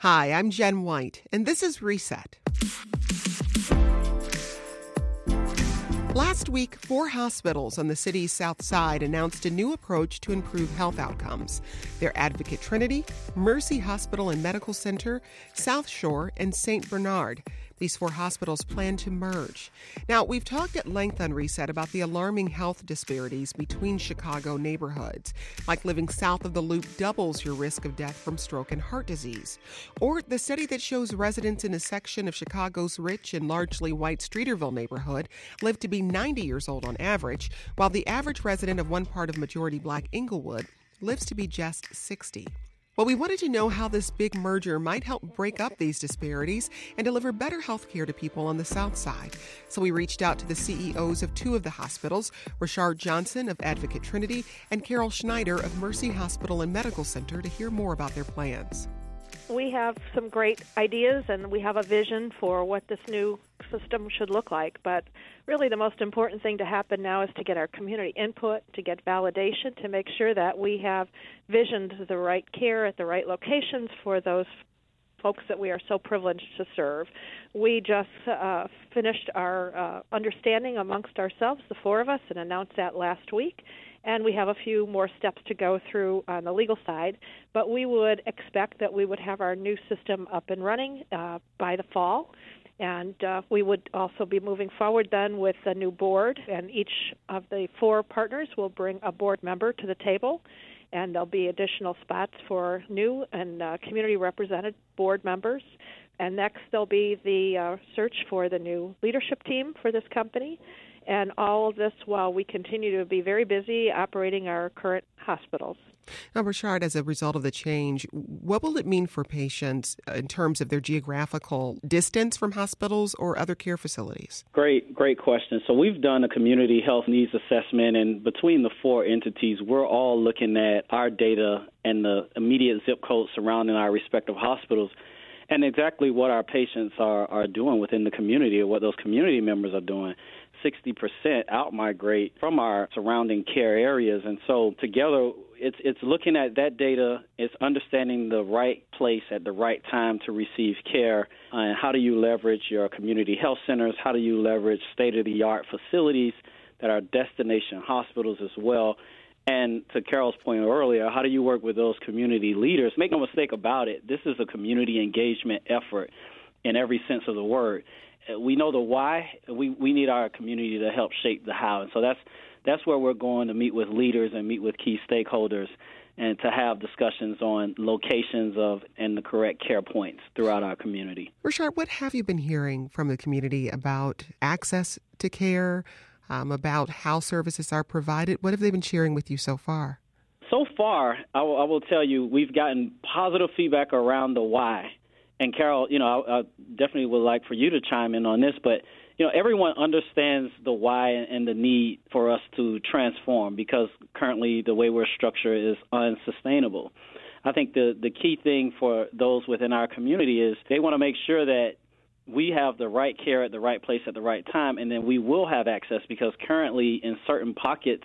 Hi, I'm Jen White, and this is Reset. Last week, four hospitals on the city's south side announced a new approach to improve health outcomes. They're Advocate Trinity, Mercy Hospital and Medical Center, South Shore, and St. Bernard. These four hospitals plan to merge. Now, we've talked at length on Reset about the alarming health disparities between Chicago neighborhoods, like living south of the Loop doubles your risk of death from stroke and heart disease, or the study that shows residents in a section of Chicago's rich and largely white Streeterville neighborhood live to be 90 years old on average, while the average resident of one part of majority black Englewood lives to be just 60. Well, we wanted to know how this big merger might help break up these disparities and deliver better health care to people on the South Side. So we reached out to the CEOs of two of the hospitals, Rashard Johnson of Advocate Trinity and Carol Schneider of Mercy Hospital and Medical Center to hear more about their plans. We have some great ideas and we have a vision for what this new system should look like. But really, the most important thing to happen now is to get our community input, to get validation, to make sure that we have visioned the right care at the right locations for those folks that we are so privileged to serve. We just uh, finished our uh, understanding amongst ourselves, the four of us, and announced that last week and we have a few more steps to go through on the legal side. But we would expect that we would have our new system up and running uh, by the fall. And uh, we would also be moving forward then with a new board, and each of the four partners will bring a board member to the table. And there'll be additional spots for new and uh, community represented board members. And next, there'll be the uh, search for the new leadership team for this company and all of this while we continue to be very busy operating our current hospitals. Now, Rashard, as a result of the change, what will it mean for patients uh, in terms of their geographical distance from hospitals or other care facilities? Great, great question. So, we've done a community health needs assessment, and between the four entities, we're all looking at our data and the immediate zip codes surrounding our respective hospitals and exactly what our patients are, are doing within the community or what those community members are doing. 60% outmigrate from our surrounding care areas. And so together, it's it's looking at that data, it's understanding the right place at the right time to receive care, and how do you leverage your community health centers? How do you leverage state of the art facilities that are destination hospitals as well? And to Carol's point earlier, how do you work with those community leaders? Make no mistake about it, this is a community engagement effort in every sense of the word uh, we know the why. We we need our community to help shape the how, and so that's that's where we're going to meet with leaders and meet with key stakeholders and to have discussions on locations of and the correct care points throughout our community. Rashard, what have you been hearing from the community about access to care, um, about how services are provided? What have they been sharing with you so far? So far, I will, I will tell you, we've gotten positive feedback around the why and Carol, you know, I, I definitely would like for you to chime in on this, but you know, everyone understands the why and the need for us to transform because currently the way we're structured is unsustainable. I think the the key thing for those within our community is they want to make sure that we have the right care at the right place at the right time, and then we will have access because currently in certain pockets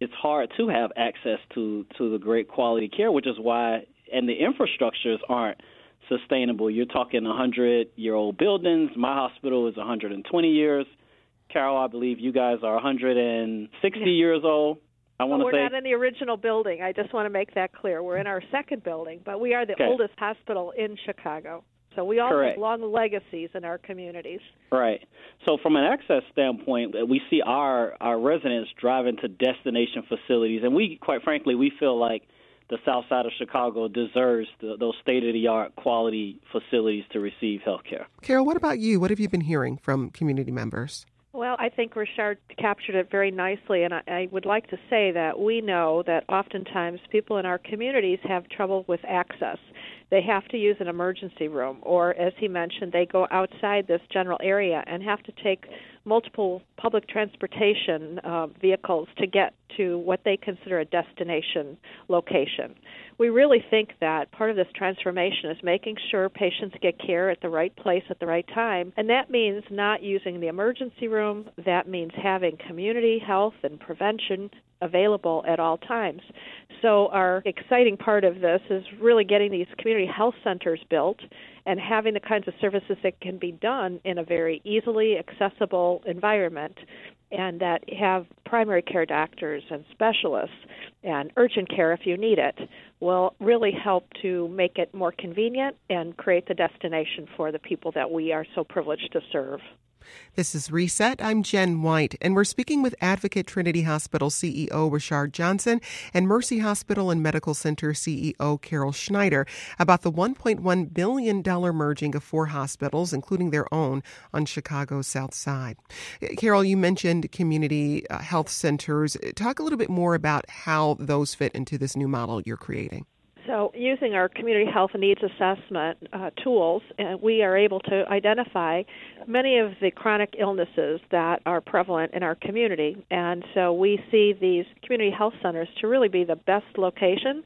it's hard to have access to to the great quality care, which is why and the infrastructures aren't sustainable. You're talking 100 year old buildings. My hospital is 120 years. Carol, I believe you guys are 160 yeah. years old. I want to say we're not in the original building. I just want to make that clear. We're in our second building, but we are the okay. oldest hospital in Chicago. So we all Correct. have long legacies in our communities. Right. So from an access standpoint, uh, we see our our residents driving to destination facilities, and we, quite frankly, we feel like the south side of Chicago deserves the, those state of the art quality facilities to receive health care. Carol, what about you? What have you been hearing from community members? Well, I think Richard captured it very nicely, and I, I would like to say that we know that oftentimes people in our communities have trouble with access. They have to use an emergency room, or as he mentioned, they go outside this general area and have to take multiple public transportation uh, vehicles to get to what they consider a destination location. We really think that part of this transformation is making sure patients get care at the right place at the right time, and that means not using the emergency room. That means having community health and prevention available at all times. So, our exciting part of this is really getting these community health centers built and having the kinds of services that can be done in a very easily accessible environment and that have primary care doctors and specialists and urgent care if you need it will really help to make it more convenient and create the destination for the people that we are so privileged to serve. This is Reset. I'm Jen White, and we're speaking with Advocate Trinity Hospital CEO Richard Johnson and Mercy Hospital and Medical Center CEO Carol Schneider about the $1.1 billion merging of four hospitals, including their own, on Chicago's South Side. Carol, you mentioned community uh, health centers. Talk a little bit more about how those fit into this new model you're creating. So, using our community health needs assessment uh, tools, uh, we are able to identify many of the chronic illnesses that are prevalent in our community. And so, we see these community health centers to really be the best location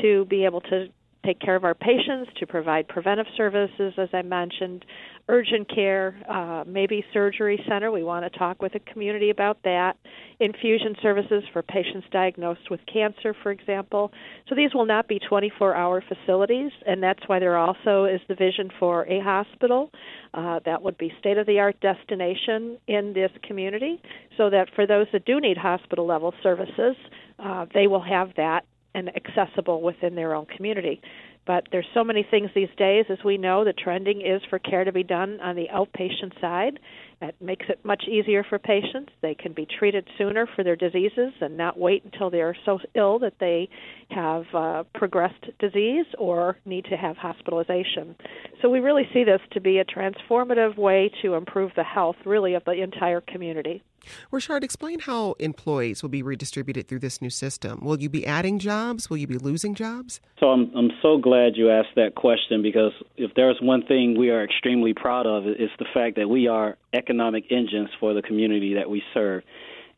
to be able to take care of our patients, to provide preventive services, as I mentioned, urgent care, uh, maybe surgery center. We want to talk with the community about that. Infusion services for patients diagnosed with cancer, for example. So these will not be 24 hour facilities, and that's why there also is the vision for a hospital uh, that would be state of the art destination in this community so that for those that do need hospital level services, uh, they will have that and accessible within their own community. But there's so many things these days, as we know, the trending is for care to be done on the outpatient side. It makes it much easier for patients. They can be treated sooner for their diseases and not wait until they are so ill that they have uh, progressed disease or need to have hospitalization. So we really see this to be a transformative way to improve the health, really, of the entire community. Richard, explain how employees will be redistributed through this new system. Will you be adding jobs? Will you be losing jobs? So I'm I'm so glad you asked that question because if there's one thing we are extremely proud of, it's the fact that we are economic engines for the community that we serve,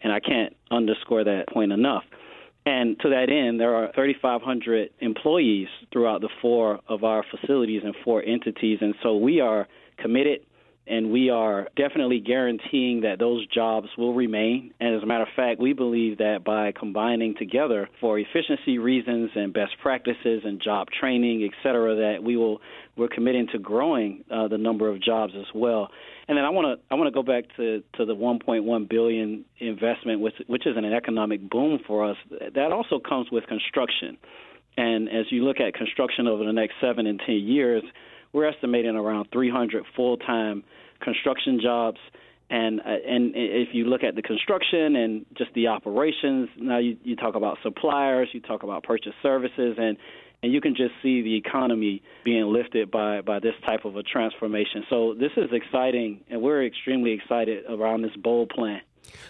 and I can't underscore that point enough. And to that end, there are 3,500 employees throughout the four of our facilities and four entities, and so we are committed and we are definitely guaranteeing that those jobs will remain. And as a matter of fact, we believe that by combining together for efficiency reasons and best practices and job training, et cetera, that we will we're committing to growing uh, the number of jobs as well. And then I want to I want to go back to to the 1.1 billion investment, which which is an economic boom for us. That also comes with construction. And as you look at construction over the next seven and ten years, we're estimating around 300 full-time construction jobs. And uh, and if you look at the construction and just the operations, now you, you talk about suppliers, you talk about purchase services, and and you can just see the economy being lifted by by this type of a transformation. So this is exciting, and we're extremely excited around this bold plan.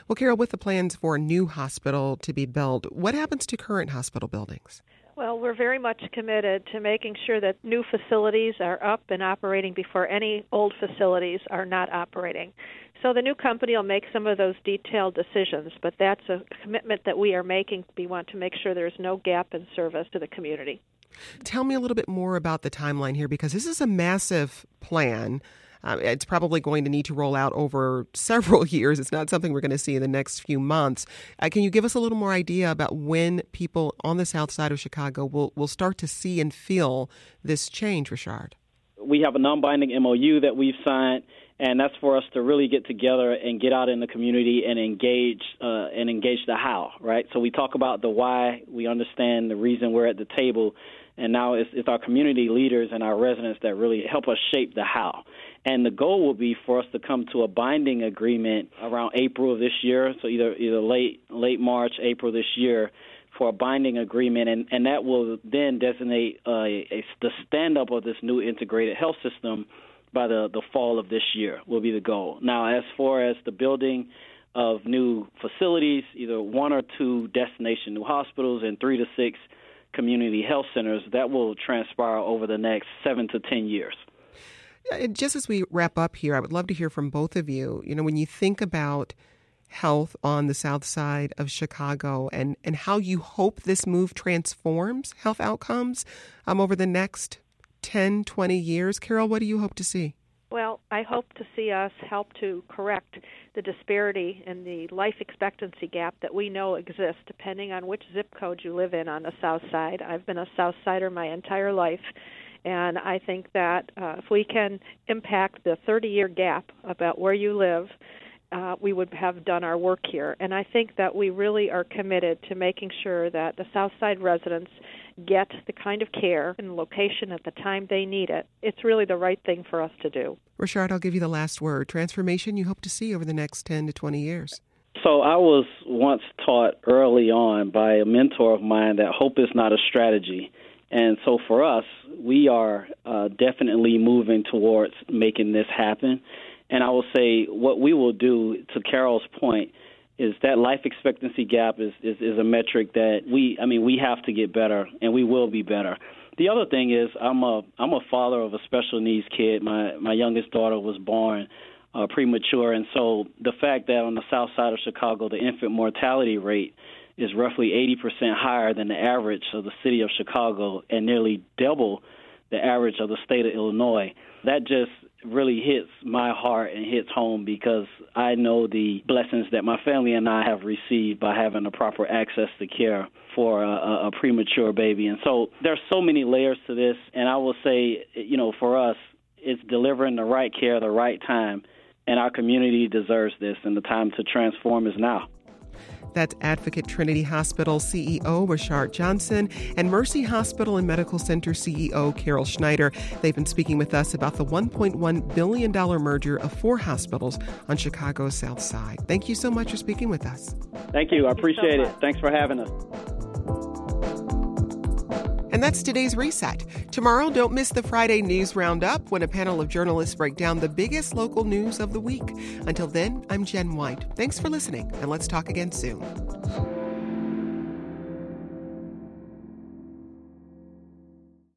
Well, Carol, with the plans for a new hospital to be built, what happens to current hospital buildings? Well, we're very much committed to making sure that new facilities are up and operating before any old facilities are not operating. So the new company will make some of those detailed decisions, but that's a commitment that we are making. We want to make sure there's no gap in service to the community. Tell me a little bit more about the timeline here because this is a massive plan um, it's probably going to need to roll out over several years. It's not something we're going to see in the next few months. Uh, can you give us a little more idea about when people on the south side of Chicago will, will start to see and feel this change, Richard? We have a non binding MOU that we've signed and that's for us to really get together and get out in the community and engage uh, and engage the how, right? So we talk about the why, we understand the reason we're at the table, and now it's, it's our community leaders and our residents that really help us shape the how. And the goal will be for us to come to a binding agreement around April of this year, so either either late late March, April this year, for a binding agreement, and, and that will then designate uh, a, the stand up of this new integrated health system by the, the fall of this year will be the goal. Now, as far as the building of new facilities, either one or two destination new hospitals and three to six community health centers, that will transpire over the next seven to ten years. Just as we wrap up here, I would love to hear from both of you. You know, when you think about health on the south side of Chicago and, and how you hope this move transforms health outcomes um, over the next 10, 20 years, Carol, what do you hope to see? Well, I hope to see us help to correct the disparity in the life expectancy gap that we know exists depending on which zip code you live in on the south side. I've been a south sider my entire life and I think that uh, if we can impact the 30 year gap about where you live, uh, we would have done our work here. And I think that we really are committed to making sure that the South Side residents get the kind of care and location at the time they need it. It's really the right thing for us to do. Richard, I'll give you the last word. Transformation you hope to see over the next 10 to 20 years. So I was once taught early on by a mentor of mine that hope is not a strategy. And so for us, we are uh, definitely moving towards making this happen. And I will say what we will do, to Carol's point, is that life expectancy gap is, is, is a metric that we, I mean, we have to get better, and we will be better. The other thing is, I'm a I'm a father of a special needs kid. My my youngest daughter was born uh, premature, and so the fact that on the south side of Chicago, the infant mortality rate is roughly 80% higher than the average of the city of Chicago and nearly double the average of the state of Illinois. That just really hits my heart and hits home because I know the blessings that my family and I have received by having the proper access to care for a, a premature baby. And so there's so many layers to this, and I will say, you know, for us, it's delivering the right care, the right time, and our community deserves this, and the time to transform is now. That's Advocate Trinity Hospital CEO Rashard Johnson and Mercy Hospital and Medical Center CEO Carol Schneider. They've been speaking with us about the $1.1 billion merger of four hospitals on Chicago's South Side. Thank you so much for speaking with us. Thank you. I appreciate so it. Thanks for having us. And that's today's reset. Tomorrow, don't miss the Friday News Roundup when a panel of journalists break down the biggest local news of the week. Until then, I'm Jen White. Thanks for listening, and let's talk again soon.